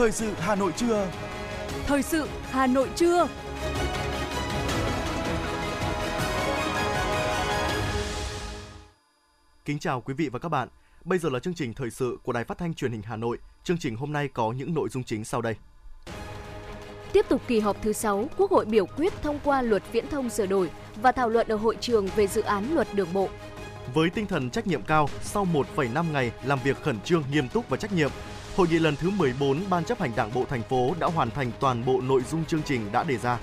Thời sự Hà Nội trưa. Thời sự Hà Nội trưa. Kính chào quý vị và các bạn. Bây giờ là chương trình thời sự của Đài Phát thanh Truyền hình Hà Nội. Chương trình hôm nay có những nội dung chính sau đây. Tiếp tục kỳ họp thứ 6, Quốc hội biểu quyết thông qua luật viễn thông sửa đổi và thảo luận ở hội trường về dự án luật đường bộ. Với tinh thần trách nhiệm cao, sau 1,5 ngày làm việc khẩn trương, nghiêm túc và trách nhiệm, Hội nghị lần thứ 14 Ban chấp hành Đảng bộ thành phố đã hoàn thành toàn bộ nội dung chương trình đã đề ra.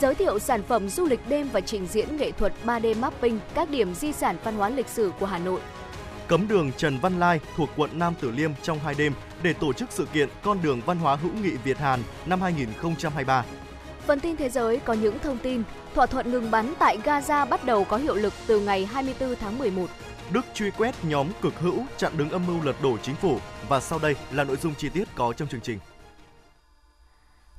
Giới thiệu sản phẩm du lịch đêm và trình diễn nghệ thuật 3D mapping các điểm di sản văn hóa lịch sử của Hà Nội. Cấm đường Trần Văn Lai thuộc quận Nam Tử Liêm trong hai đêm để tổ chức sự kiện Con đường văn hóa hữu nghị Việt Hàn năm 2023. Phần tin thế giới có những thông tin, thỏa thuận ngừng bắn tại Gaza bắt đầu có hiệu lực từ ngày 24 tháng 11. Đức truy quét nhóm cực hữu chặn đứng âm mưu lật đổ chính phủ và sau đây là nội dung chi tiết có trong chương trình.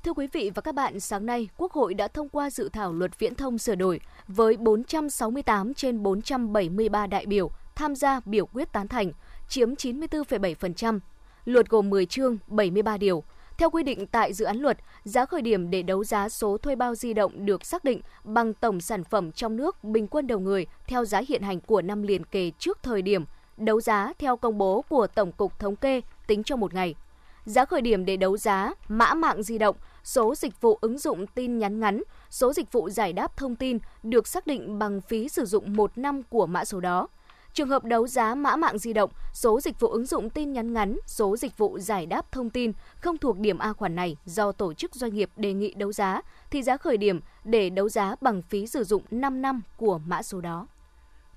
Thưa quý vị và các bạn, sáng nay, Quốc hội đã thông qua dự thảo luật viễn thông sửa đổi với 468 trên 473 đại biểu tham gia biểu quyết tán thành, chiếm 94,7%. Luật gồm 10 chương, 73 điều. Theo quy định tại dự án luật, giá khởi điểm để đấu giá số thuê bao di động được xác định bằng tổng sản phẩm trong nước bình quân đầu người theo giá hiện hành của năm liền kề trước thời điểm đấu giá theo công bố của Tổng cục Thống kê tính cho một ngày. Giá khởi điểm để đấu giá mã mạng di động, số dịch vụ ứng dụng tin nhắn ngắn, số dịch vụ giải đáp thông tin được xác định bằng phí sử dụng một năm của mã số đó. Trường hợp đấu giá mã mạng di động, số dịch vụ ứng dụng tin nhắn ngắn, số dịch vụ giải đáp thông tin không thuộc điểm A khoản này do tổ chức doanh nghiệp đề nghị đấu giá, thì giá khởi điểm để đấu giá bằng phí sử dụng 5 năm của mã số đó.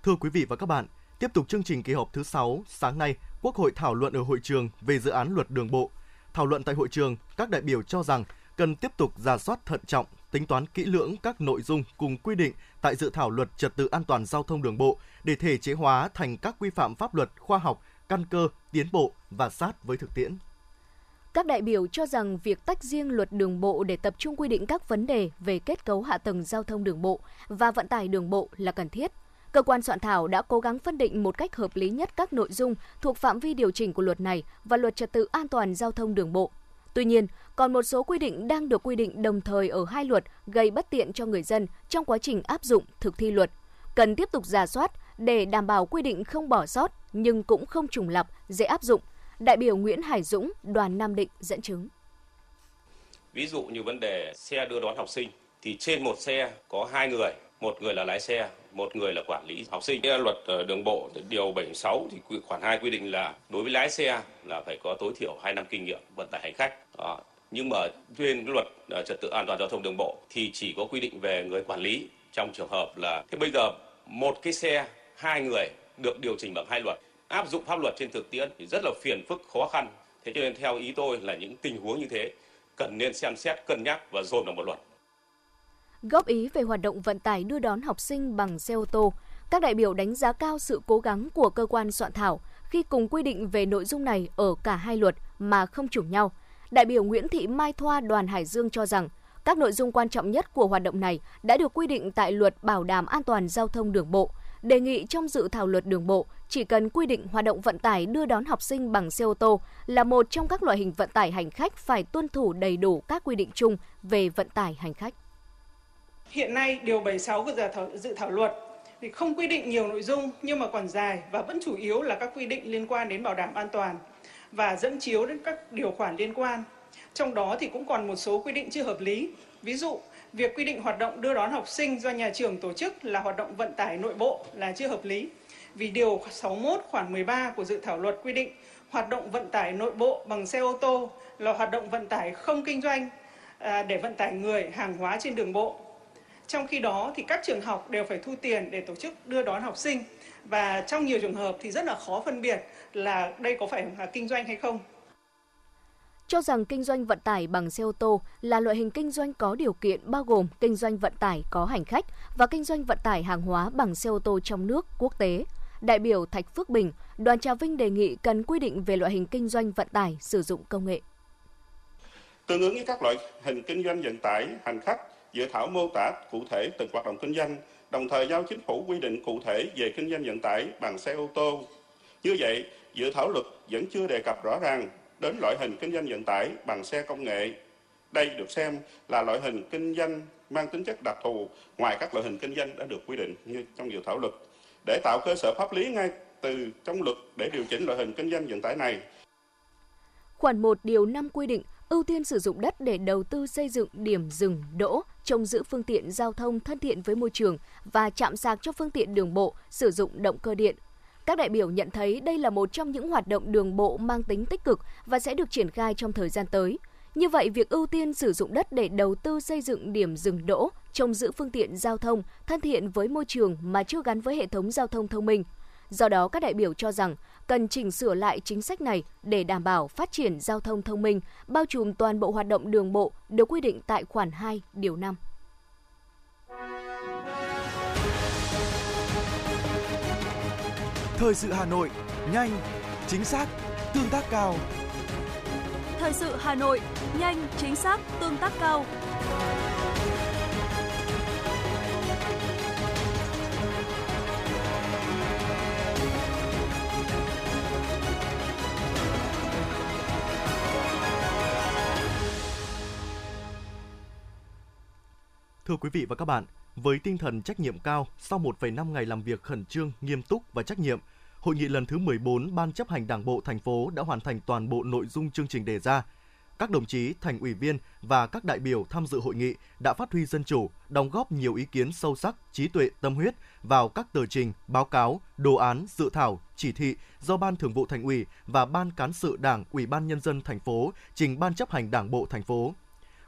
Thưa quý vị và các bạn, tiếp tục chương trình kỳ họp thứ 6, sáng nay, Quốc hội thảo luận ở hội trường về dự án luật đường bộ. Thảo luận tại hội trường, các đại biểu cho rằng cần tiếp tục giả soát thận trọng, tính toán kỹ lưỡng các nội dung cùng quy định tại dự thảo luật trật tự an toàn giao thông đường bộ để thể chế hóa thành các quy phạm pháp luật khoa học, căn cơ, tiến bộ và sát với thực tiễn. Các đại biểu cho rằng việc tách riêng luật đường bộ để tập trung quy định các vấn đề về kết cấu hạ tầng giao thông đường bộ và vận tải đường bộ là cần thiết. Cơ quan soạn thảo đã cố gắng phân định một cách hợp lý nhất các nội dung thuộc phạm vi điều chỉnh của luật này và luật trật tự an toàn giao thông đường bộ. Tuy nhiên, còn một số quy định đang được quy định đồng thời ở hai luật gây bất tiện cho người dân trong quá trình áp dụng thực thi luật. Cần tiếp tục giả soát để đảm bảo quy định không bỏ sót nhưng cũng không trùng lặp, dễ áp dụng. Đại biểu Nguyễn Hải Dũng, đoàn Nam Định dẫn chứng. Ví dụ như vấn đề xe đưa đón học sinh thì trên một xe có hai người, một người là lái xe, một người là quản lý học sinh. Luật ờ, đường bộ điều 76 thì khoản 2 quy định là đối với lái xe là phải có tối thiểu 2 năm kinh nghiệm vận tải hành khách. À, Nhưng mà trên luật ờ, trật tự an toàn giao thông đường bộ thì chỉ có quy định về người quản lý trong trường hợp là thế bây giờ một cái xe hai người được điều chỉnh bằng hai luật áp dụng pháp luật trên thực tiễn thì rất là phiền phức khó khăn thế cho nên theo ý tôi là những tình huống như thế cần nên xem xét cân nhắc và dồn vào một luật góp ý về hoạt động vận tải đưa đón học sinh bằng xe ô tô các đại biểu đánh giá cao sự cố gắng của cơ quan soạn thảo khi cùng quy định về nội dung này ở cả hai luật mà không trùng nhau. Đại biểu Nguyễn Thị Mai Thoa, đoàn Hải Dương cho rằng, các nội dung quan trọng nhất của hoạt động này đã được quy định tại luật bảo đảm an toàn giao thông đường bộ. Đề nghị trong dự thảo luật đường bộ, chỉ cần quy định hoạt động vận tải đưa đón học sinh bằng xe ô tô là một trong các loại hình vận tải hành khách phải tuân thủ đầy đủ các quy định chung về vận tải hành khách. Hiện nay, Điều 76 của dự thảo, dự thảo luật thì không quy định nhiều nội dung nhưng mà còn dài và vẫn chủ yếu là các quy định liên quan đến bảo đảm an toàn và dẫn chiếu đến các điều khoản liên quan. Trong đó thì cũng còn một số quy định chưa hợp lý. Ví dụ, việc quy định hoạt động đưa đón học sinh do nhà trường tổ chức là hoạt động vận tải nội bộ là chưa hợp lý. Vì điều 61 khoản 13 của dự thảo luật quy định hoạt động vận tải nội bộ bằng xe ô tô là hoạt động vận tải không kinh doanh à, để vận tải người, hàng hóa trên đường bộ trong khi đó thì các trường học đều phải thu tiền để tổ chức đưa đón học sinh và trong nhiều trường hợp thì rất là khó phân biệt là đây có phải là kinh doanh hay không. Cho rằng kinh doanh vận tải bằng xe ô tô là loại hình kinh doanh có điều kiện bao gồm kinh doanh vận tải có hành khách và kinh doanh vận tải hàng hóa bằng xe ô tô trong nước, quốc tế. Đại biểu Thạch Phước Bình, đoàn Trà Vinh đề nghị cần quy định về loại hình kinh doanh vận tải sử dụng công nghệ. Tương ứng với các loại hình kinh doanh vận tải hành khách dự thảo mô tả cụ thể từng hoạt động kinh doanh, đồng thời giao chính phủ quy định cụ thể về kinh doanh vận tải bằng xe ô tô. Như vậy, dự thảo luật vẫn chưa đề cập rõ ràng đến loại hình kinh doanh vận tải bằng xe công nghệ. Đây được xem là loại hình kinh doanh mang tính chất đặc thù ngoài các loại hình kinh doanh đã được quy định như trong dự thảo luật để tạo cơ sở pháp lý ngay từ trong luật để điều chỉnh loại hình kinh doanh vận tải này. Khoản 1 điều 5 quy định ưu tiên sử dụng đất để đầu tư xây dựng điểm dừng, đỗ, trông giữ phương tiện giao thông thân thiện với môi trường và chạm sạc cho phương tiện đường bộ sử dụng động cơ điện. Các đại biểu nhận thấy đây là một trong những hoạt động đường bộ mang tính tích cực và sẽ được triển khai trong thời gian tới. Như vậy, việc ưu tiên sử dụng đất để đầu tư xây dựng điểm dừng đỗ, trông giữ phương tiện giao thông thân thiện với môi trường mà chưa gắn với hệ thống giao thông thông minh. Do đó, các đại biểu cho rằng cần chỉnh sửa lại chính sách này để đảm bảo phát triển giao thông thông minh, bao trùm toàn bộ hoạt động đường bộ được quy định tại khoản 2, điều 5. Thời sự Hà Nội, nhanh, chính xác, tương tác cao. Thời sự Hà Nội, nhanh, chính xác, tương tác cao. Thưa quý vị và các bạn, với tinh thần trách nhiệm cao, sau 1,5 ngày làm việc khẩn trương, nghiêm túc và trách nhiệm, Hội nghị lần thứ 14 Ban chấp hành Đảng bộ thành phố đã hoàn thành toàn bộ nội dung chương trình đề ra. Các đồng chí thành ủy viên và các đại biểu tham dự hội nghị đã phát huy dân chủ, đóng góp nhiều ý kiến sâu sắc, trí tuệ, tâm huyết vào các tờ trình, báo cáo, đồ án, dự thảo, chỉ thị do Ban Thường vụ Thành ủy và Ban cán sự Đảng, Ủy ban nhân dân thành phố trình Ban chấp hành Đảng bộ thành phố.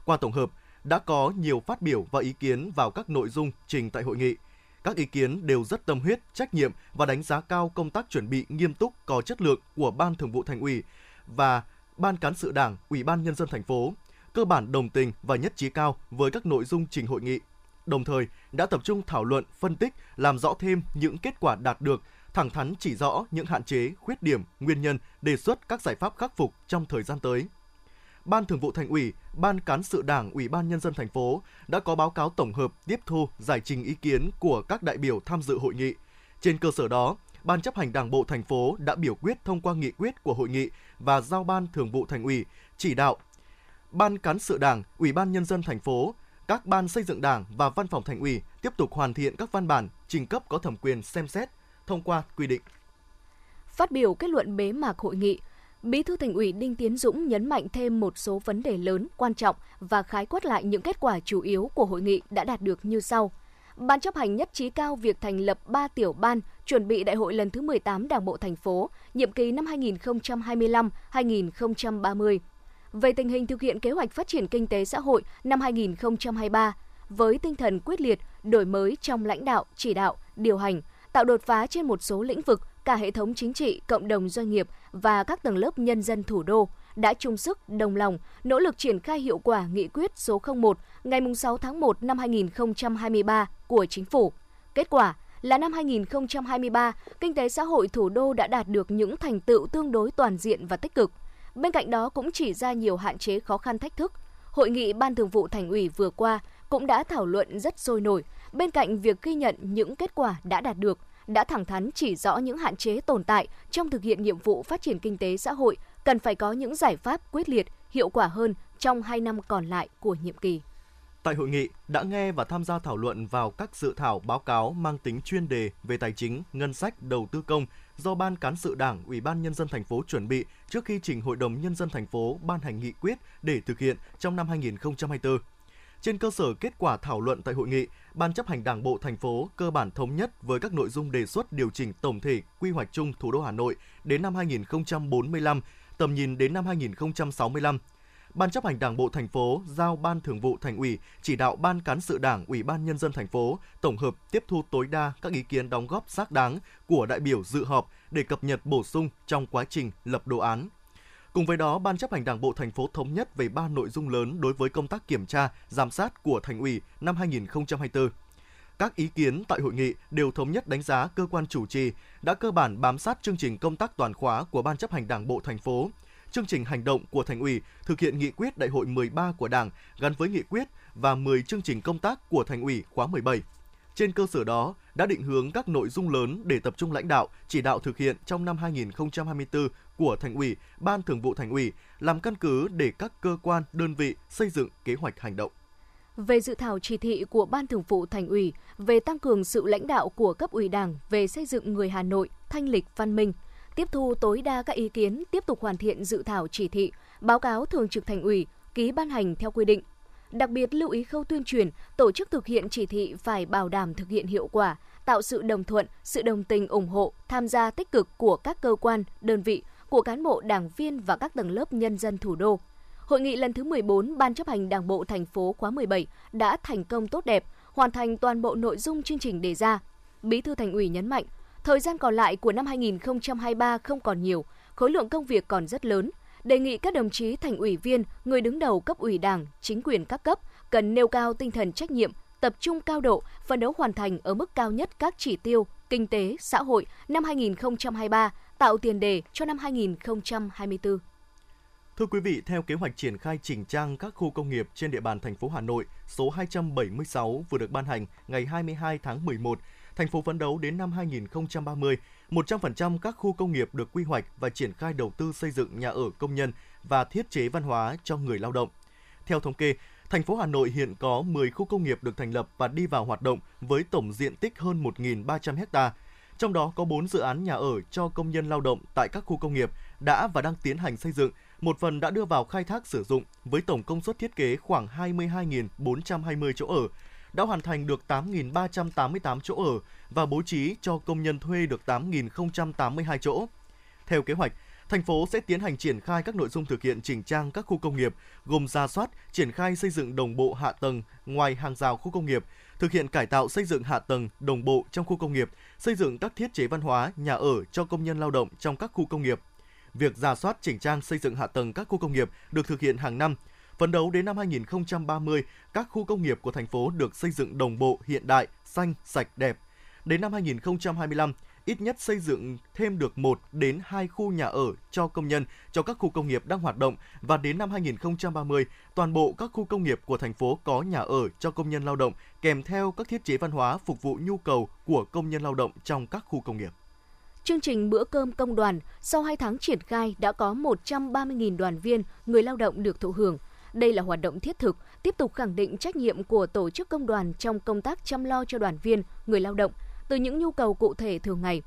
Qua tổng hợp, đã có nhiều phát biểu và ý kiến vào các nội dung trình tại hội nghị. Các ý kiến đều rất tâm huyết, trách nhiệm và đánh giá cao công tác chuẩn bị nghiêm túc, có chất lượng của Ban Thường vụ Thành ủy và Ban cán sự Đảng, Ủy ban nhân dân thành phố, cơ bản đồng tình và nhất trí cao với các nội dung trình hội nghị. Đồng thời, đã tập trung thảo luận, phân tích, làm rõ thêm những kết quả đạt được, thẳng thắn chỉ rõ những hạn chế, khuyết điểm, nguyên nhân, đề xuất các giải pháp khắc phục trong thời gian tới. Ban Thường vụ Thành ủy, Ban cán sự Đảng, Ủy ban nhân dân thành phố đã có báo cáo tổng hợp tiếp thu giải trình ý kiến của các đại biểu tham dự hội nghị. Trên cơ sở đó, Ban chấp hành Đảng bộ thành phố đã biểu quyết thông qua nghị quyết của hội nghị và giao Ban Thường vụ Thành ủy chỉ đạo Ban cán sự Đảng, Ủy ban nhân dân thành phố, các ban xây dựng Đảng và Văn phòng Thành ủy tiếp tục hoàn thiện các văn bản trình cấp có thẩm quyền xem xét thông qua quy định. Phát biểu kết luận bế mạc hội nghị, Bí thư Thành ủy Đinh Tiến Dũng nhấn mạnh thêm một số vấn đề lớn, quan trọng và khái quát lại những kết quả chủ yếu của hội nghị đã đạt được như sau. Ban chấp hành nhất trí cao việc thành lập 3 tiểu ban chuẩn bị đại hội lần thứ 18 Đảng bộ thành phố, nhiệm kỳ năm 2025-2030. Về tình hình thực hiện kế hoạch phát triển kinh tế xã hội năm 2023, với tinh thần quyết liệt, đổi mới trong lãnh đạo, chỉ đạo, điều hành, tạo đột phá trên một số lĩnh vực, cả hệ thống chính trị, cộng đồng doanh nghiệp và các tầng lớp nhân dân thủ đô đã chung sức, đồng lòng, nỗ lực triển khai hiệu quả nghị quyết số 01 ngày 6 tháng 1 năm 2023 của Chính phủ. Kết quả là năm 2023, kinh tế xã hội thủ đô đã đạt được những thành tựu tương đối toàn diện và tích cực. Bên cạnh đó cũng chỉ ra nhiều hạn chế khó khăn thách thức. Hội nghị Ban Thường vụ Thành ủy vừa qua cũng đã thảo luận rất sôi nổi, bên cạnh việc ghi nhận những kết quả đã đạt được, đã thẳng thắn chỉ rõ những hạn chế tồn tại trong thực hiện nhiệm vụ phát triển kinh tế xã hội, cần phải có những giải pháp quyết liệt, hiệu quả hơn trong 2 năm còn lại của nhiệm kỳ. Tại hội nghị, đã nghe và tham gia thảo luận vào các dự thảo báo cáo mang tính chuyên đề về tài chính, ngân sách, đầu tư công do Ban cán sự Đảng, Ủy ban nhân dân thành phố chuẩn bị trước khi trình Hội đồng nhân dân thành phố ban hành nghị quyết để thực hiện trong năm 2024. Trên cơ sở kết quả thảo luận tại hội nghị, Ban chấp hành Đảng bộ thành phố cơ bản thống nhất với các nội dung đề xuất điều chỉnh tổng thể quy hoạch chung thủ đô Hà Nội đến năm 2045, tầm nhìn đến năm 2065. Ban chấp hành Đảng bộ thành phố giao Ban Thường vụ Thành ủy chỉ đạo Ban cán sự Đảng, Ủy ban nhân dân thành phố tổng hợp tiếp thu tối đa các ý kiến đóng góp xác đáng của đại biểu dự họp để cập nhật bổ sung trong quá trình lập đồ án, Cùng với đó, Ban chấp hành Đảng bộ thành phố thống nhất về ba nội dung lớn đối với công tác kiểm tra, giám sát của thành ủy năm 2024. Các ý kiến tại hội nghị đều thống nhất đánh giá cơ quan chủ trì đã cơ bản bám sát chương trình công tác toàn khóa của Ban chấp hành Đảng bộ thành phố, chương trình hành động của thành ủy thực hiện nghị quyết đại hội 13 của Đảng gắn với nghị quyết và 10 chương trình công tác của thành ủy khóa 17 trên cơ sở đó, đã định hướng các nội dung lớn để tập trung lãnh đạo, chỉ đạo thực hiện trong năm 2024 của Thành ủy, Ban Thường vụ Thành ủy làm căn cứ để các cơ quan, đơn vị xây dựng kế hoạch hành động. Về dự thảo chỉ thị của Ban Thường vụ Thành ủy về tăng cường sự lãnh đạo của cấp ủy Đảng về xây dựng người Hà Nội thanh lịch văn minh, tiếp thu tối đa các ý kiến, tiếp tục hoàn thiện dự thảo chỉ thị, báo cáo Thường trực Thành ủy, ký ban hành theo quy định. Đặc biệt lưu ý khâu tuyên truyền, tổ chức thực hiện chỉ thị phải bảo đảm thực hiện hiệu quả, tạo sự đồng thuận, sự đồng tình ủng hộ, tham gia tích cực của các cơ quan, đơn vị, của cán bộ, đảng viên và các tầng lớp nhân dân thủ đô. Hội nghị lần thứ 14 Ban chấp hành Đảng bộ thành phố khóa 17 đã thành công tốt đẹp, hoàn thành toàn bộ nội dung chương trình đề ra. Bí thư Thành ủy nhấn mạnh, thời gian còn lại của năm 2023 không còn nhiều, khối lượng công việc còn rất lớn. Đề nghị các đồng chí thành ủy viên, người đứng đầu cấp ủy Đảng, chính quyền các cấp cần nêu cao tinh thần trách nhiệm, tập trung cao độ, phấn đấu hoàn thành ở mức cao nhất các chỉ tiêu kinh tế, xã hội năm 2023, tạo tiền đề cho năm 2024. Thưa quý vị, theo kế hoạch triển khai chỉnh trang các khu công nghiệp trên địa bàn thành phố Hà Nội số 276 vừa được ban hành ngày 22 tháng 11, thành phố phấn đấu đến năm 2030, 100% các khu công nghiệp được quy hoạch và triển khai đầu tư xây dựng nhà ở công nhân và thiết chế văn hóa cho người lao động. Theo thống kê, thành phố Hà Nội hiện có 10 khu công nghiệp được thành lập và đi vào hoạt động với tổng diện tích hơn 1.300 ha. Trong đó có 4 dự án nhà ở cho công nhân lao động tại các khu công nghiệp đã và đang tiến hành xây dựng, một phần đã đưa vào khai thác sử dụng với tổng công suất thiết kế khoảng 22.420 chỗ ở, đã hoàn thành được 8.388 chỗ ở và bố trí cho công nhân thuê được 8.082 chỗ. Theo kế hoạch, thành phố sẽ tiến hành triển khai các nội dung thực hiện chỉnh trang các khu công nghiệp, gồm ra soát, triển khai xây dựng đồng bộ hạ tầng ngoài hàng rào khu công nghiệp, thực hiện cải tạo xây dựng hạ tầng đồng bộ trong khu công nghiệp, xây dựng các thiết chế văn hóa, nhà ở cho công nhân lao động trong các khu công nghiệp. Việc ra soát chỉnh trang xây dựng hạ tầng các khu công nghiệp được thực hiện hàng năm. Phấn đấu đến năm 2030, các khu công nghiệp của thành phố được xây dựng đồng bộ, hiện đại, xanh, sạch, đẹp. Đến năm 2025, ít nhất xây dựng thêm được 1 đến 2 khu nhà ở cho công nhân cho các khu công nghiệp đang hoạt động và đến năm 2030, toàn bộ các khu công nghiệp của thành phố có nhà ở cho công nhân lao động kèm theo các thiết chế văn hóa phục vụ nhu cầu của công nhân lao động trong các khu công nghiệp. Chương trình Bữa cơm công đoàn sau 2 tháng triển khai đã có 130.000 đoàn viên, người lao động được thụ hưởng. Đây là hoạt động thiết thực, tiếp tục khẳng định trách nhiệm của tổ chức công đoàn trong công tác chăm lo cho đoàn viên, người lao động, từ những nhu cầu cụ thể thường ngày.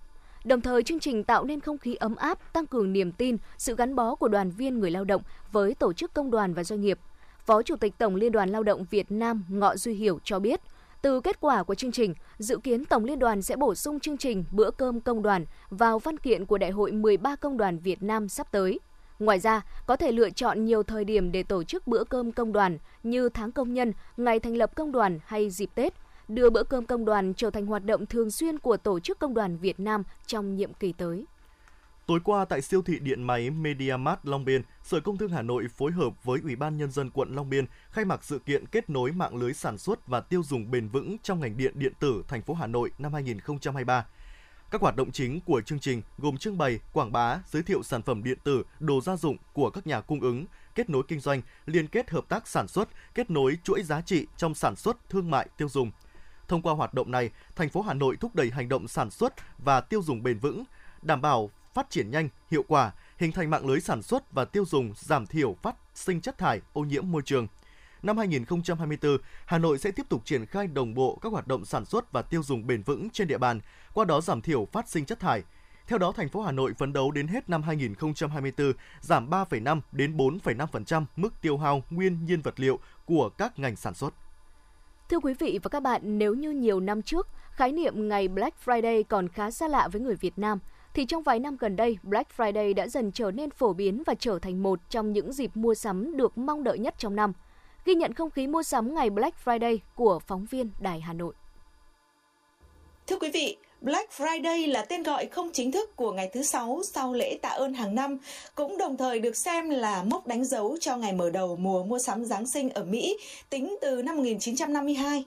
Đồng thời, chương trình tạo nên không khí ấm áp, tăng cường niềm tin, sự gắn bó của đoàn viên người lao động với tổ chức công đoàn và doanh nghiệp. Phó Chủ tịch Tổng Liên đoàn Lao động Việt Nam Ngọ Duy Hiểu cho biết, từ kết quả của chương trình, dự kiến Tổng Liên đoàn sẽ bổ sung chương trình Bữa cơm công đoàn vào văn kiện của Đại hội 13 Công đoàn Việt Nam sắp tới. Ngoài ra, có thể lựa chọn nhiều thời điểm để tổ chức bữa cơm công đoàn như tháng công nhân, ngày thành lập công đoàn hay dịp Tết, đưa bữa cơm công đoàn trở thành hoạt động thường xuyên của Tổ chức Công đoàn Việt Nam trong nhiệm kỳ tới. Tối qua tại siêu thị điện máy MediaMart Long Biên, Sở Công Thương Hà Nội phối hợp với Ủy ban Nhân dân quận Long Biên khai mạc sự kiện kết nối mạng lưới sản xuất và tiêu dùng bền vững trong ngành điện điện tử thành phố Hà Nội năm 2023. Các hoạt động chính của chương trình gồm trưng bày, quảng bá, giới thiệu sản phẩm điện tử, đồ gia dụng của các nhà cung ứng, kết nối kinh doanh, liên kết hợp tác sản xuất, kết nối chuỗi giá trị trong sản xuất, thương mại, tiêu dùng. Thông qua hoạt động này, thành phố Hà Nội thúc đẩy hành động sản xuất và tiêu dùng bền vững, đảm bảo phát triển nhanh, hiệu quả, hình thành mạng lưới sản xuất và tiêu dùng giảm thiểu phát sinh chất thải, ô nhiễm môi trường. Năm 2024, Hà Nội sẽ tiếp tục triển khai đồng bộ các hoạt động sản xuất và tiêu dùng bền vững trên địa bàn, qua đó giảm thiểu phát sinh chất thải. Theo đó, thành phố Hà Nội phấn đấu đến hết năm 2024 giảm 3,5 đến 4,5% mức tiêu hao nguyên nhiên vật liệu của các ngành sản xuất. Thưa quý vị và các bạn, nếu như nhiều năm trước, khái niệm ngày Black Friday còn khá xa lạ với người Việt Nam, thì trong vài năm gần đây, Black Friday đã dần trở nên phổ biến và trở thành một trong những dịp mua sắm được mong đợi nhất trong năm. Ghi nhận không khí mua sắm ngày Black Friday của phóng viên Đài Hà Nội. Thưa quý vị, Black Friday là tên gọi không chính thức của ngày thứ sáu sau lễ tạ ơn hàng năm, cũng đồng thời được xem là mốc đánh dấu cho ngày mở đầu mùa mua sắm Giáng sinh ở Mỹ tính từ năm 1952.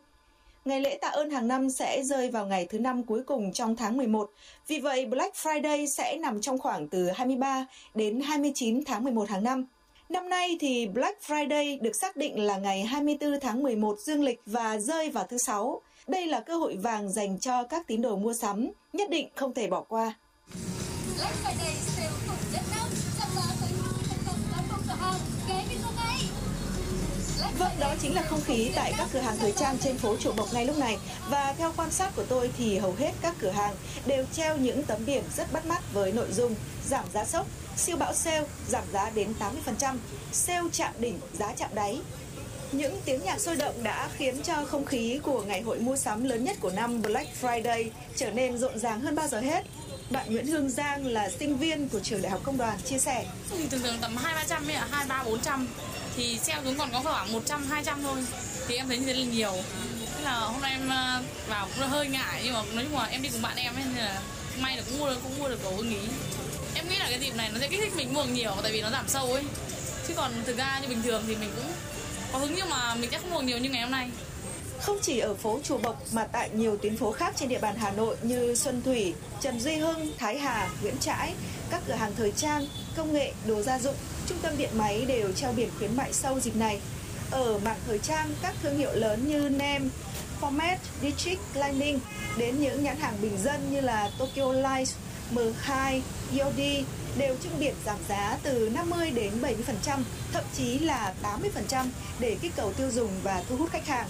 Ngày lễ tạ ơn hàng năm sẽ rơi vào ngày thứ năm cuối cùng trong tháng 11. Vì vậy, Black Friday sẽ nằm trong khoảng từ 23 đến 29 tháng 11 hàng năm. Năm nay thì Black Friday được xác định là ngày 24 tháng 11 dương lịch và rơi vào thứ Sáu. Đây là cơ hội vàng dành cho các tín đồ mua sắm, nhất định không thể bỏ qua. Black Friday sale khủng nhất năm, tham gia tới thành công bán phòng cửa hàng, ghé video ngay. Vâng, đó chính là không khí tại các cửa hàng thời trang trên phố Chùa Bộc ngay lúc này. Và theo quan sát của tôi thì hầu hết các cửa hàng đều treo những tấm biển rất bắt mắt với nội dung giảm giá sốc, siêu bão sale, giảm giá đến 80%, sale chạm đỉnh, giá chạm đáy. Những tiếng nhạc sôi động đã khiến cho không khí của ngày hội mua sắm lớn nhất của năm Black Friday trở nên rộn ràng hơn bao giờ hết. Bạn Nguyễn Hương Giang là sinh viên của trường Đại học Công đoàn chia sẻ. Thì thường thường tầm 2 300 ấy ạ, 2 3 400 thì sale xuống còn có khoảng 100 200 thôi. Thì em thấy như thế là nhiều. Thế là hôm nay em ờ, vào cũng hơi ngại nhưng mà nói chung là em đi cùng bạn em nên là may là cũng mua được cũng mua được đồ ưng ý. Em nghĩ là cái dịp này nó sẽ kích thích mình mua nhiều tại vì nó giảm sâu ấy. Chứ còn thực ra như bình thường thì mình cũng có hứng nhưng mà mình sẽ không mua nhiều như ngày hôm nay. Không chỉ ở phố Chùa Bộc mà tại nhiều tuyến phố khác trên địa bàn Hà Nội như Xuân Thủy, Trần Duy Hưng, Thái Hà, Nguyễn Trãi, các cửa hàng thời trang, công nghệ, đồ gia dụng, trung tâm điện máy đều treo biển khuyến mại sâu dịp này. Ở mảng thời trang, các thương hiệu lớn như Nem, Format, District, Lining đến những nhãn hàng bình dân như là Tokyo Light, M2, Yodi đều trưng biển giảm giá từ 50 đến 70%, thậm chí là 80% để kích cầu tiêu dùng và thu hút khách hàng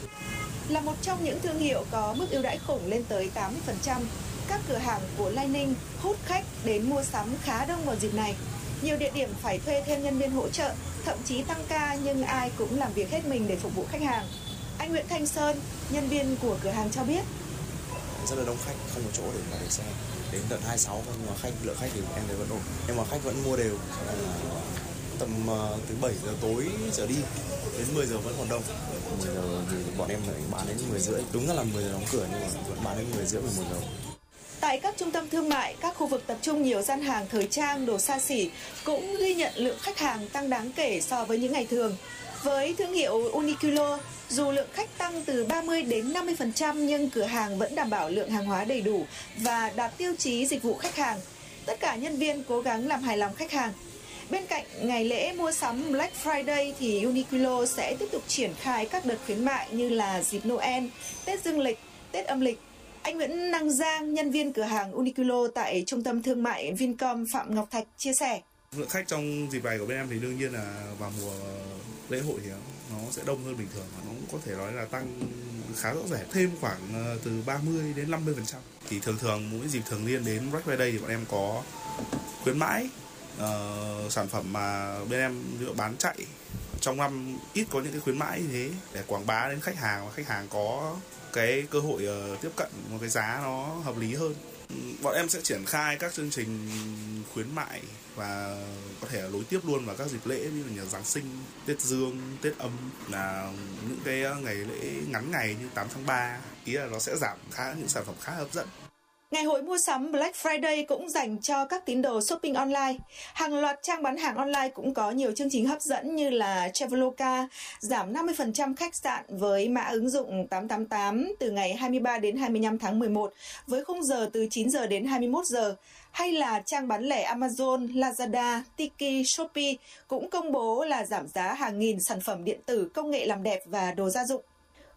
là một trong những thương hiệu có mức ưu đãi khủng lên tới 80%. Các cửa hàng của Lining hút khách đến mua sắm khá đông vào dịp này. Nhiều địa điểm phải thuê thêm nhân viên hỗ trợ, thậm chí tăng ca nhưng ai cũng làm việc hết mình để phục vụ khách hàng. Anh Nguyễn Thanh Sơn, nhân viên của cửa hàng cho biết. Rất là đông khách, không có chỗ để mà để xe. Đến tận 26 nhưng mà khách lượng khách thì em thấy vẫn ổn. Nhưng mà khách vẫn mua đều. Là tầm uh, từ 7 giờ tối trở đi đến 10 giờ vẫn còn đông 10 giờ thì bọn em lại bán đến 10 rưỡi đúng là 10 giờ đóng cửa nhưng mà vẫn bán đến 10 rưỡi 11 giờ Tại các trung tâm thương mại, các khu vực tập trung nhiều gian hàng thời trang, đồ xa xỉ cũng ghi nhận lượng khách hàng tăng đáng kể so với những ngày thường. Với thương hiệu Uniqlo, dù lượng khách tăng từ 30 đến 50% nhưng cửa hàng vẫn đảm bảo lượng hàng hóa đầy đủ và đạt tiêu chí dịch vụ khách hàng. Tất cả nhân viên cố gắng làm hài lòng khách hàng. Bên cạnh ngày lễ mua sắm Black Friday thì Uniqlo sẽ tiếp tục triển khai các đợt khuyến mại như là dịp Noel, Tết Dương lịch, Tết âm lịch. Anh Nguyễn Năng Giang, nhân viên cửa hàng Uniqlo tại trung tâm thương mại Vincom Phạm Ngọc Thạch chia sẻ. Lượng khách trong dịp này của bên em thì đương nhiên là vào mùa lễ hội thì nó sẽ đông hơn bình thường và nó cũng có thể nói là tăng khá rõ rệt. Thêm khoảng ờ, từ 30 đến 50 phần trăm. Thì thường thường mỗi dịp thường niên đến Black Friday thì bọn em có khuyến mãi uh, sản phẩm mà bên em bán chạy. Trong năm ít có những cái khuyến mãi như thế để quảng bá đến khách hàng và khách hàng có cái cơ hội uh, tiếp cận một cái giá nó hợp lý hơn bọn em sẽ triển khai các chương trình khuyến mại và có thể là nối tiếp luôn vào các dịp lễ như là Giáng sinh, Tết Dương, Tết âm là những cái ờ, ngày lễ ngắn ngày như 8 tháng 3 ý là nó sẽ giảm khá những sản phẩm khá hấp dẫn. Ngày hội mua sắm Black Friday cũng dành cho các tín đồ shopping online. Hàng loạt trang bán hàng online cũng có nhiều chương trình hấp dẫn như là Traveloka giảm 50% khách sạn với mã ứng dụng 888 từ ngày 23 đến 25 tháng 11 với khung giờ từ 9 giờ đến 21 giờ hay là trang bán lẻ Amazon, Lazada, Tiki, Shopee cũng công bố là giảm giá hàng nghìn sản phẩm điện tử, công nghệ làm đẹp và đồ gia dụng.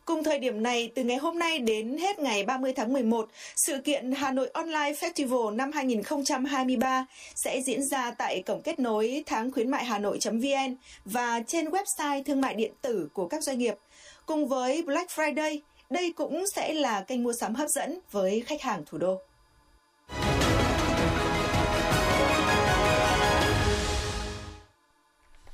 Cùng thời điểm này, từ ngày hôm nay đến hết ngày 30 tháng 11, sự kiện Hà Nội Online Festival năm 2023 sẽ diễn ra tại cổng kết nối tháng khuyến mại Hà Nội.vn và trên website thương mại điện tử của các doanh nghiệp. Cùng với Black Friday, đây cũng sẽ là kênh mua sắm hấp dẫn với khách hàng thủ đô.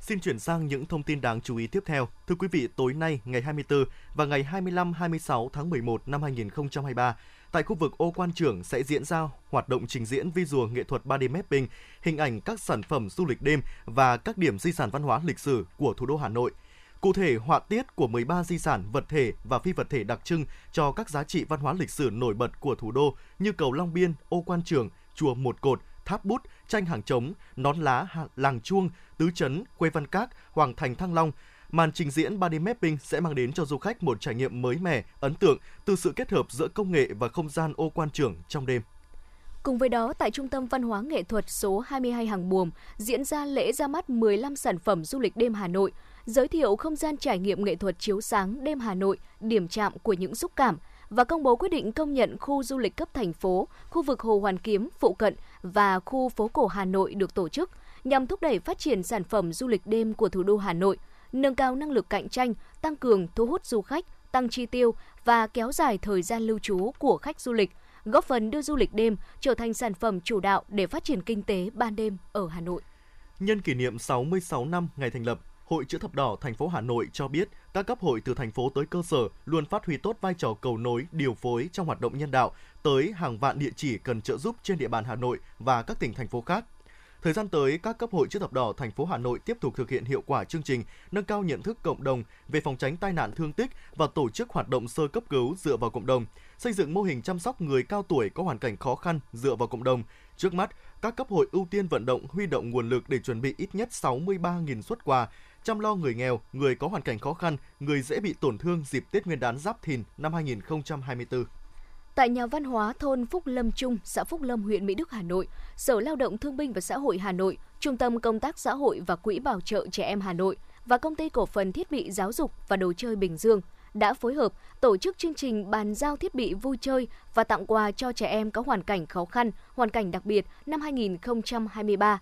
Xin chuyển sang những thông tin đáng chú ý tiếp theo. Thưa quý vị, tối nay ngày 24 và ngày 25-26 tháng 11 năm 2023, tại khu vực ô quan trưởng sẽ diễn ra hoạt động trình diễn visual nghệ thuật 3D mapping, hình ảnh các sản phẩm du lịch đêm và các điểm di sản văn hóa lịch sử của thủ đô Hà Nội. Cụ thể, họa tiết của 13 di sản vật thể và phi vật thể đặc trưng cho các giá trị văn hóa lịch sử nổi bật của thủ đô như cầu Long Biên, ô quan Trường, chùa Một Cột, tháp bút, tranh hàng trống, nón lá, làng chuông, tứ chấn quê văn các, hoàng thành Thăng Long. Màn trình diễn 3D mapping sẽ mang đến cho du khách một trải nghiệm mới mẻ, ấn tượng từ sự kết hợp giữa công nghệ và không gian ô quan trường trong đêm. Cùng với đó, tại Trung tâm Văn hóa Nghệ thuật số 22 Hàng Buồm diễn ra lễ ra mắt 15 sản phẩm du lịch đêm Hà Nội, giới thiệu không gian trải nghiệm nghệ thuật chiếu sáng đêm Hà Nội, điểm chạm của những xúc cảm và công bố quyết định công nhận khu du lịch cấp thành phố, khu vực Hồ Hoàn Kiếm, phụ cận và khu phố cổ Hà Nội được tổ chức nhằm thúc đẩy phát triển sản phẩm du lịch đêm của thủ đô Hà Nội, nâng cao năng lực cạnh tranh, tăng cường thu hút du khách, tăng chi tiêu và kéo dài thời gian lưu trú của khách du lịch, góp phần đưa du lịch đêm trở thành sản phẩm chủ đạo để phát triển kinh tế ban đêm ở Hà Nội. Nhân kỷ niệm 66 năm ngày thành lập, Hội Chữ thập đỏ thành phố Hà Nội cho biết các cấp hội từ thành phố tới cơ sở luôn phát huy tốt vai trò cầu nối, điều phối trong hoạt động nhân đạo tới hàng vạn địa chỉ cần trợ giúp trên địa bàn Hà Nội và các tỉnh thành phố khác. Thời gian tới, các cấp hội chữ thập đỏ thành phố Hà Nội tiếp tục thực hiện hiệu quả chương trình nâng cao nhận thức cộng đồng về phòng tránh tai nạn thương tích và tổ chức hoạt động sơ cấp cứu dựa vào cộng đồng, xây dựng mô hình chăm sóc người cao tuổi có hoàn cảnh khó khăn dựa vào cộng đồng. Trước mắt, các cấp hội ưu tiên vận động huy động nguồn lực để chuẩn bị ít nhất 63.000 xuất quà, chăm lo người nghèo, người có hoàn cảnh khó khăn, người dễ bị tổn thương dịp Tết Nguyên đán Giáp Thìn năm 2024. Tại nhà văn hóa thôn Phúc Lâm Trung, xã Phúc Lâm, huyện Mỹ Đức, Hà Nội, Sở Lao động Thương binh và Xã hội Hà Nội, Trung tâm Công tác Xã hội và Quỹ Bảo trợ Trẻ Em Hà Nội và Công ty Cổ phần Thiết bị Giáo dục và Đồ chơi Bình Dương đã phối hợp tổ chức chương trình bàn giao thiết bị vui chơi và tặng quà cho trẻ em có hoàn cảnh khó khăn, hoàn cảnh đặc biệt năm 2023.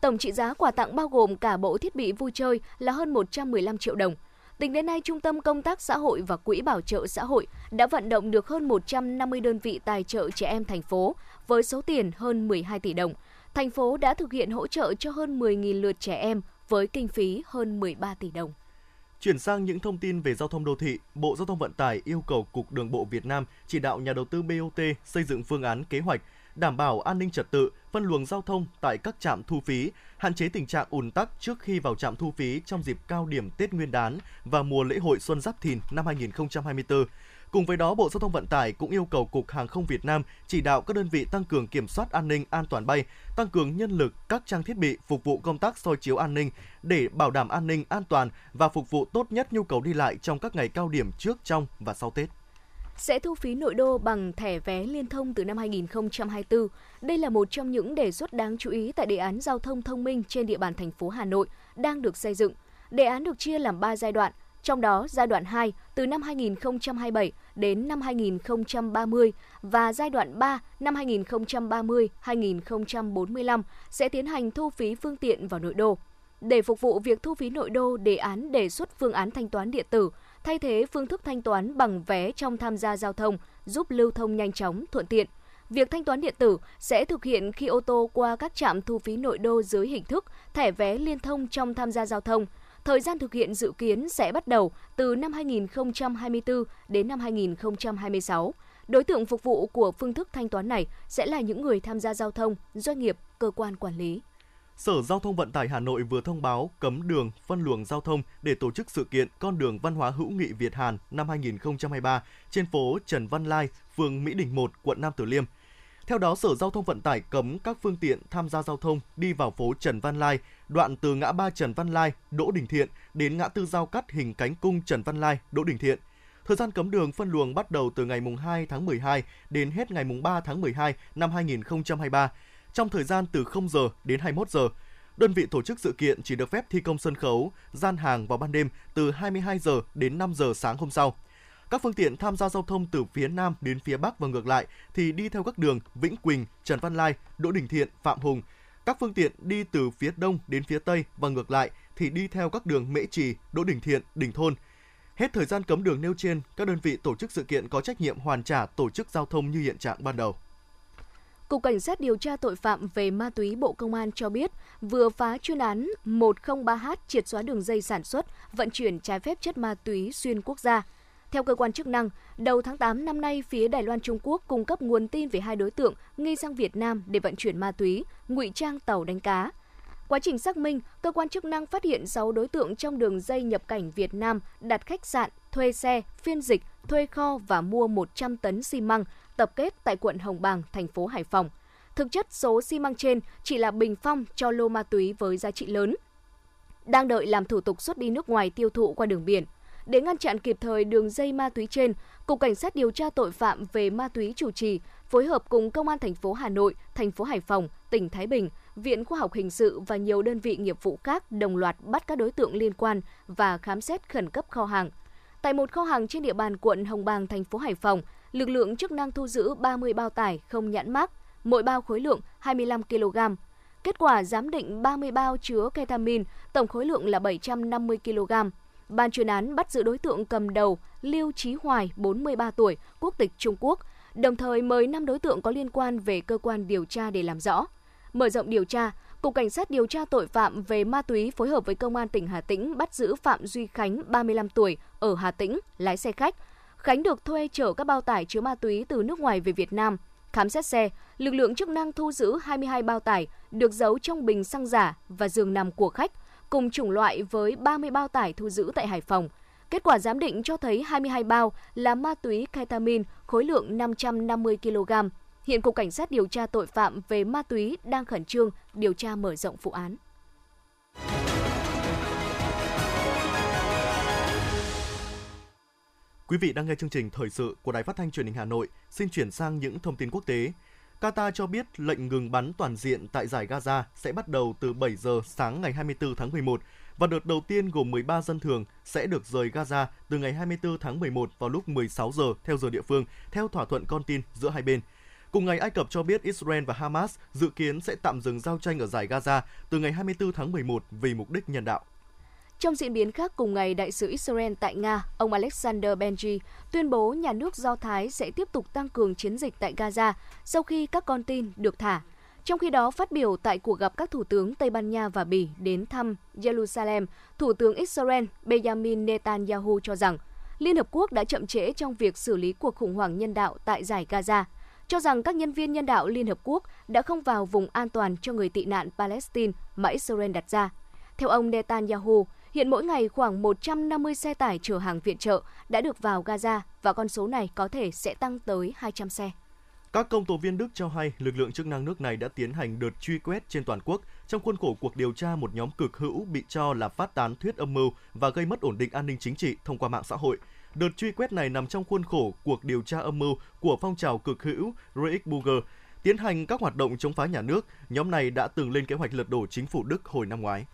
Tổng trị giá quà tặng bao gồm cả bộ thiết bị vui chơi là hơn 115 triệu đồng – Tính đến nay, Trung tâm Công tác Xã hội và Quỹ Bảo trợ Xã hội đã vận động được hơn 150 đơn vị tài trợ trẻ em thành phố với số tiền hơn 12 tỷ đồng. Thành phố đã thực hiện hỗ trợ cho hơn 10.000 lượt trẻ em với kinh phí hơn 13 tỷ đồng. Chuyển sang những thông tin về giao thông đô thị, Bộ Giao thông Vận tải yêu cầu Cục Đường bộ Việt Nam chỉ đạo nhà đầu tư BOT xây dựng phương án kế hoạch đảm bảo an ninh trật tự, phân luồng giao thông tại các trạm thu phí, hạn chế tình trạng ùn tắc trước khi vào trạm thu phí trong dịp cao điểm Tết Nguyên đán và mùa lễ hội Xuân Giáp Thìn năm 2024. Cùng với đó, Bộ Giao thông Vận tải cũng yêu cầu Cục Hàng không Việt Nam chỉ đạo các đơn vị tăng cường kiểm soát an ninh an toàn bay, tăng cường nhân lực, các trang thiết bị phục vụ công tác soi chiếu an ninh để bảo đảm an ninh an toàn và phục vụ tốt nhất nhu cầu đi lại trong các ngày cao điểm trước, trong và sau Tết sẽ thu phí nội đô bằng thẻ vé liên thông từ năm 2024. Đây là một trong những đề xuất đáng chú ý tại đề án giao thông thông minh trên địa bàn thành phố Hà Nội đang được xây dựng. Đề án được chia làm 3 giai đoạn, trong đó giai đoạn 2 từ năm 2027 đến năm 2030 và giai đoạn 3 năm 2030-2045 sẽ tiến hành thu phí phương tiện vào nội đô. Để phục vụ việc thu phí nội đô, đề án đề xuất phương án thanh toán điện tử thay thế phương thức thanh toán bằng vé trong tham gia giao thông, giúp lưu thông nhanh chóng, thuận tiện. Việc thanh toán điện tử sẽ thực hiện khi ô tô qua các trạm thu phí nội đô dưới hình thức thẻ vé liên thông trong tham gia giao thông. Thời gian thực hiện dự kiến sẽ bắt đầu từ năm 2024 đến năm 2026. Đối tượng phục vụ của phương thức thanh toán này sẽ là những người tham gia giao thông, doanh nghiệp, cơ quan quản lý. Sở Giao thông Vận tải Hà Nội vừa thông báo cấm đường phân luồng giao thông để tổ chức sự kiện Con đường văn hóa hữu nghị Việt Hàn năm 2023 trên phố Trần Văn Lai, phường Mỹ Đình 1, quận Nam Từ Liêm. Theo đó, Sở Giao thông Vận tải cấm các phương tiện tham gia giao thông đi vào phố Trần Văn Lai, đoạn từ ngã ba Trần Văn Lai, Đỗ Đình Thiện đến ngã tư giao cắt hình cánh cung Trần Văn Lai, Đỗ Đình Thiện. Thời gian cấm đường phân luồng bắt đầu từ ngày 2 tháng 12 đến hết ngày 3 tháng 12 năm 2023 trong thời gian từ 0 giờ đến 21 giờ. Đơn vị tổ chức sự kiện chỉ được phép thi công sân khấu, gian hàng vào ban đêm từ 22 giờ đến 5 giờ sáng hôm sau. Các phương tiện tham gia giao thông từ phía Nam đến phía Bắc và ngược lại thì đi theo các đường Vĩnh Quỳnh, Trần Văn Lai, Đỗ Đình Thiện, Phạm Hùng. Các phương tiện đi từ phía Đông đến phía Tây và ngược lại thì đi theo các đường Mễ Trì, Đỗ Đình Thiện, Đình Thôn. Hết thời gian cấm đường nêu trên, các đơn vị tổ chức sự kiện có trách nhiệm hoàn trả tổ chức giao thông như hiện trạng ban đầu. Cục Cảnh sát điều tra tội phạm về ma túy Bộ Công an cho biết vừa phá chuyên án 103H triệt xóa đường dây sản xuất, vận chuyển trái phép chất ma túy xuyên quốc gia. Theo cơ quan chức năng, đầu tháng 8 năm nay, phía Đài Loan Trung Quốc cung cấp nguồn tin về hai đối tượng nghi sang Việt Nam để vận chuyển ma túy, ngụy trang tàu đánh cá. Quá trình xác minh, cơ quan chức năng phát hiện 6 đối tượng trong đường dây nhập cảnh Việt Nam đặt khách sạn, thuê xe, phiên dịch, thuê kho và mua 100 tấn xi măng tập kết tại quận Hồng Bàng, thành phố Hải Phòng. Thực chất số xi măng trên chỉ là bình phong cho lô ma túy với giá trị lớn. Đang đợi làm thủ tục xuất đi nước ngoài tiêu thụ qua đường biển. Để ngăn chặn kịp thời đường dây ma túy trên, Cục Cảnh sát điều tra tội phạm về ma túy chủ trì phối hợp cùng Công an thành phố Hà Nội, thành phố Hải Phòng, tỉnh Thái Bình, Viện Khoa học Hình sự và nhiều đơn vị nghiệp vụ khác đồng loạt bắt các đối tượng liên quan và khám xét khẩn cấp kho hàng. Tại một kho hàng trên địa bàn quận Hồng Bàng, thành phố Hải Phòng, lực lượng chức năng thu giữ 30 bao tải không nhãn mác, mỗi bao khối lượng 25 kg. Kết quả giám định 30 bao chứa ketamin, tổng khối lượng là 750 kg. Ban chuyên án bắt giữ đối tượng cầm đầu Lưu Chí Hoài, 43 tuổi, quốc tịch Trung Quốc, đồng thời mời 5 đối tượng có liên quan về cơ quan điều tra để làm rõ. Mở rộng điều tra, Cục Cảnh sát điều tra tội phạm về ma túy phối hợp với Công an tỉnh Hà Tĩnh bắt giữ Phạm Duy Khánh, 35 tuổi, ở Hà Tĩnh, lái xe khách. Khánh được thuê chở các bao tải chứa ma túy từ nước ngoài về Việt Nam. Khám xét xe, lực lượng chức năng thu giữ 22 bao tải được giấu trong bình xăng giả và giường nằm của khách, cùng chủng loại với 30 bao tải thu giữ tại Hải Phòng. Kết quả giám định cho thấy 22 bao là ma túy ketamin khối lượng 550 kg. Hiện Cục Cảnh sát điều tra tội phạm về ma túy đang khẩn trương điều tra mở rộng vụ án. Quý vị đang nghe chương trình thời sự của Đài Phát thanh Truyền hình Hà Nội. Xin chuyển sang những thông tin quốc tế. Qatar cho biết lệnh ngừng bắn toàn diện tại giải Gaza sẽ bắt đầu từ 7 giờ sáng ngày 24 tháng 11 và đợt đầu tiên gồm 13 dân thường sẽ được rời Gaza từ ngày 24 tháng 11 vào lúc 16 giờ theo giờ địa phương, theo thỏa thuận con tin giữa hai bên. Cùng ngày, Ai Cập cho biết Israel và Hamas dự kiến sẽ tạm dừng giao tranh ở giải Gaza từ ngày 24 tháng 11 vì mục đích nhân đạo. Trong diễn biến khác cùng ngày, đại sứ Israel tại Nga, ông Alexander Benji, tuyên bố nhà nước Do Thái sẽ tiếp tục tăng cường chiến dịch tại Gaza sau khi các con tin được thả. Trong khi đó, phát biểu tại cuộc gặp các thủ tướng Tây Ban Nha và Bỉ đến thăm Jerusalem, Thủ tướng Israel Benjamin Netanyahu cho rằng Liên Hợp Quốc đã chậm trễ trong việc xử lý cuộc khủng hoảng nhân đạo tại giải Gaza, cho rằng các nhân viên nhân đạo Liên Hợp Quốc đã không vào vùng an toàn cho người tị nạn Palestine mà Israel đặt ra. Theo ông Netanyahu, Hiện mỗi ngày khoảng 150 xe tải chở hàng viện trợ đã được vào Gaza và con số này có thể sẽ tăng tới 200 xe. Các công tố viên Đức cho hay lực lượng chức năng nước này đã tiến hành đợt truy quét trên toàn quốc trong khuôn khổ cuộc điều tra một nhóm cực hữu bị cho là phát tán thuyết âm mưu và gây mất ổn định an ninh chính trị thông qua mạng xã hội. Đợt truy quét này nằm trong khuôn khổ cuộc điều tra âm mưu của phong trào cực hữu Reichsbürger tiến hành các hoạt động chống phá nhà nước. Nhóm này đã từng lên kế hoạch lật đổ chính phủ Đức hồi năm ngoái.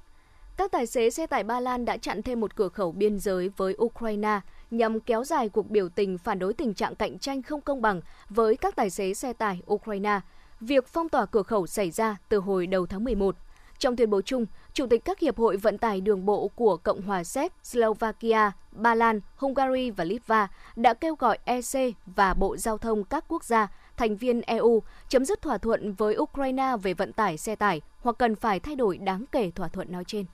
Các tài xế xe tải Ba Lan đã chặn thêm một cửa khẩu biên giới với Ukraine nhằm kéo dài cuộc biểu tình phản đối tình trạng cạnh tranh không công bằng với các tài xế xe tải Ukraine. Việc phong tỏa cửa khẩu xảy ra từ hồi đầu tháng 11. Trong tuyên bố chung, Chủ tịch các hiệp hội vận tải đường bộ của Cộng hòa Séc, Slovakia, Ba Lan, Hungary và Litva đã kêu gọi EC và Bộ Giao thông các quốc gia thành viên EU chấm dứt thỏa thuận với Ukraine về vận tải xe tải hoặc cần phải thay đổi đáng kể thỏa thuận nói trên.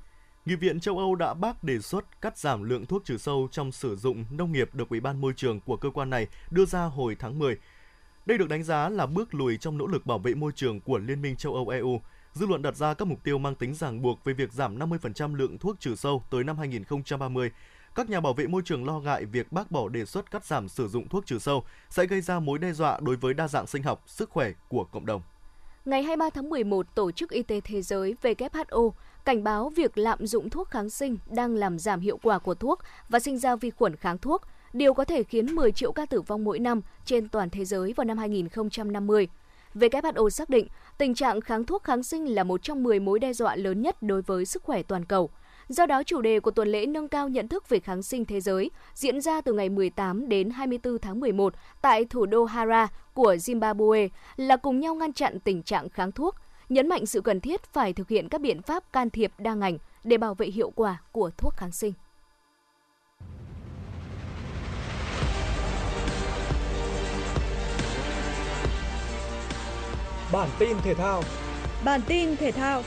Nghị viện châu Âu đã bác đề xuất cắt giảm lượng thuốc trừ sâu trong sử dụng nông nghiệp được Ủy ban Môi trường của cơ quan này đưa ra hồi tháng 10. Đây được đánh giá là bước lùi trong nỗ lực bảo vệ môi trường của Liên minh châu Âu EU. Dư luận đặt ra các mục tiêu mang tính ràng buộc về việc giảm 50% lượng thuốc trừ sâu tới năm 2030. Các nhà bảo vệ môi trường lo ngại việc bác bỏ đề xuất cắt giảm sử dụng thuốc trừ sâu sẽ gây ra mối đe dọa đối với đa dạng sinh học, sức khỏe của cộng đồng. Ngày 23 tháng 11, Tổ chức Y tế Thế giới WHO cảnh báo việc lạm dụng thuốc kháng sinh đang làm giảm hiệu quả của thuốc và sinh ra vi khuẩn kháng thuốc, điều có thể khiến 10 triệu ca tử vong mỗi năm trên toàn thế giới vào năm 2050. WHO xác định tình trạng kháng thuốc kháng sinh là một trong 10 mối đe dọa lớn nhất đối với sức khỏe toàn cầu. Do đó, chủ đề của tuần lễ nâng cao nhận thức về kháng sinh thế giới diễn ra từ ngày 18 đến 24 tháng 11 tại thủ đô Hara của Zimbabwe là cùng nhau ngăn chặn tình trạng kháng thuốc, nhấn mạnh sự cần thiết phải thực hiện các biện pháp can thiệp đa ngành để bảo vệ hiệu quả của thuốc kháng sinh. Bản tin thể thao. Bản tin thể thao.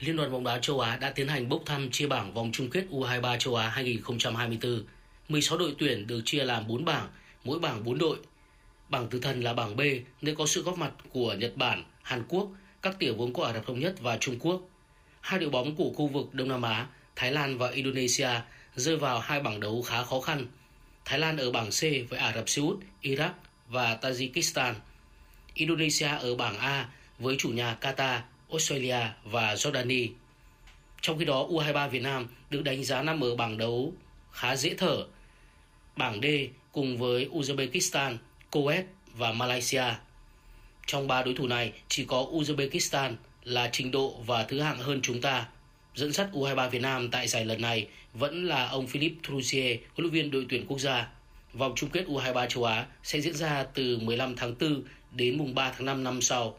Liên đoàn bóng đá châu Á đã tiến hành bốc thăm chia bảng vòng chung kết U23 châu Á 2024 16 đội tuyển được chia làm 4 bảng, mỗi bảng 4 đội. Bảng tứ thần là bảng B, nơi có sự góp mặt của Nhật Bản, Hàn Quốc, các tiểu vương quốc Ả Rập Thống Nhất và Trung Quốc. Hai đội bóng của khu vực Đông Nam Á, Thái Lan và Indonesia rơi vào hai bảng đấu khá khó khăn. Thái Lan ở bảng C với Ả Rập Xê Út, Iraq và Tajikistan. Indonesia ở bảng A với chủ nhà Qatar, Australia và Jordani. Trong khi đó, U23 Việt Nam được đánh giá nằm ở bảng đấu khá dễ thở. Bảng D cùng với Uzbekistan, Kuwait và Malaysia. Trong ba đối thủ này, chỉ có Uzbekistan là trình độ và thứ hạng hơn chúng ta. Dẫn dắt U23 Việt Nam tại giải lần này vẫn là ông Philip Trussier, huấn luyện viên đội tuyển quốc gia. Vòng chung kết U23 châu Á sẽ diễn ra từ 15 tháng 4 đến mùng 3 tháng 5 năm sau.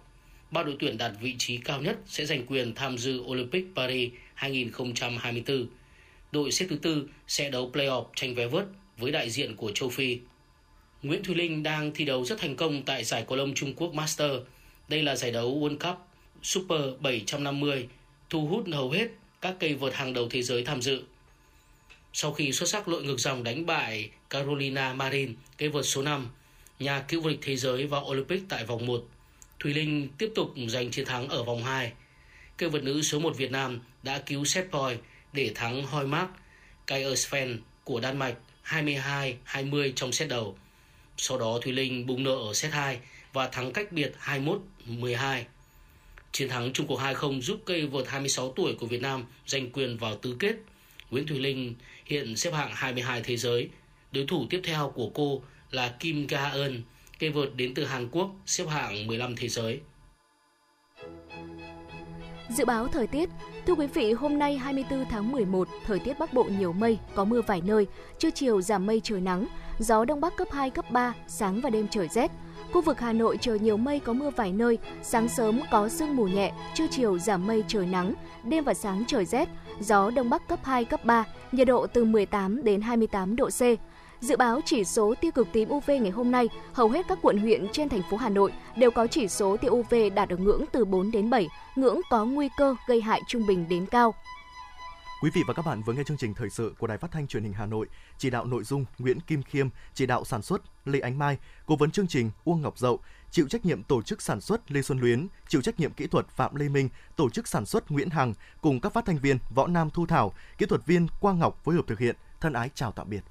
Ba đội tuyển đạt vị trí cao nhất sẽ giành quyền tham dự Olympic Paris 2024. Đội xếp thứ tư sẽ đấu playoff tranh vé vớt với đại diện của châu Phi. Nguyễn Thùy Linh đang thi đấu rất thành công tại giải cầu lông Trung Quốc Master. Đây là giải đấu World Cup Super 750, thu hút hầu hết các cây vợt hàng đầu thế giới tham dự. Sau khi xuất sắc lội ngược dòng đánh bại Carolina Marin, cây vợt số 5, nhà cựu vô địch thế giới vào Olympic tại vòng 1, Thùy Linh tiếp tục giành chiến thắng ở vòng 2. Cây vợt nữ số 1 Việt Nam đã cứu set point để thắng Hoymark Kajersven của Đan Mạch 22-20 trong set đầu. Sau đó Thùy Linh bùng nợ ở set 2 và thắng cách biệt 21-12. Chiến thắng chung cuộc 2-0 giúp cây vợt 26 tuổi của Việt Nam giành quyền vào tứ kết. Nguyễn Thùy Linh hiện xếp hạng 22 thế giới. Đối thủ tiếp theo của cô là Kim Ga Eun, cây vợt đến từ Hàn Quốc, xếp hạng 15 thế giới. Dự báo thời tiết, thưa quý vị, hôm nay 24 tháng 11, thời tiết Bắc Bộ nhiều mây, có mưa vài nơi, trưa chiều giảm mây trời nắng, gió đông bắc cấp 2 cấp 3, sáng và đêm trời rét. Khu vực Hà Nội trời nhiều mây có mưa vài nơi, sáng sớm có sương mù nhẹ, trưa chiều giảm mây trời nắng, đêm và sáng trời rét, gió đông bắc cấp 2 cấp 3, nhiệt độ từ 18 đến 28 độ C. Dự báo chỉ số tia cực tím UV ngày hôm nay, hầu hết các quận huyện trên thành phố Hà Nội đều có chỉ số tia UV đạt ở ngưỡng từ 4 đến 7, ngưỡng có nguy cơ gây hại trung bình đến cao. Quý vị và các bạn vừa nghe chương trình thời sự của Đài Phát thanh Truyền hình Hà Nội, chỉ đạo nội dung Nguyễn Kim Khiêm, chỉ đạo sản xuất Lê Ánh Mai, cố vấn chương trình Uông Ngọc Dậu, chịu trách nhiệm tổ chức sản xuất Lê Xuân Luyến, chịu trách nhiệm kỹ thuật Phạm Lê Minh, tổ chức sản xuất Nguyễn Hằng cùng các phát thanh viên Võ Nam Thu Thảo, kỹ thuật viên Quang Ngọc phối hợp thực hiện. Thân ái chào tạm biệt.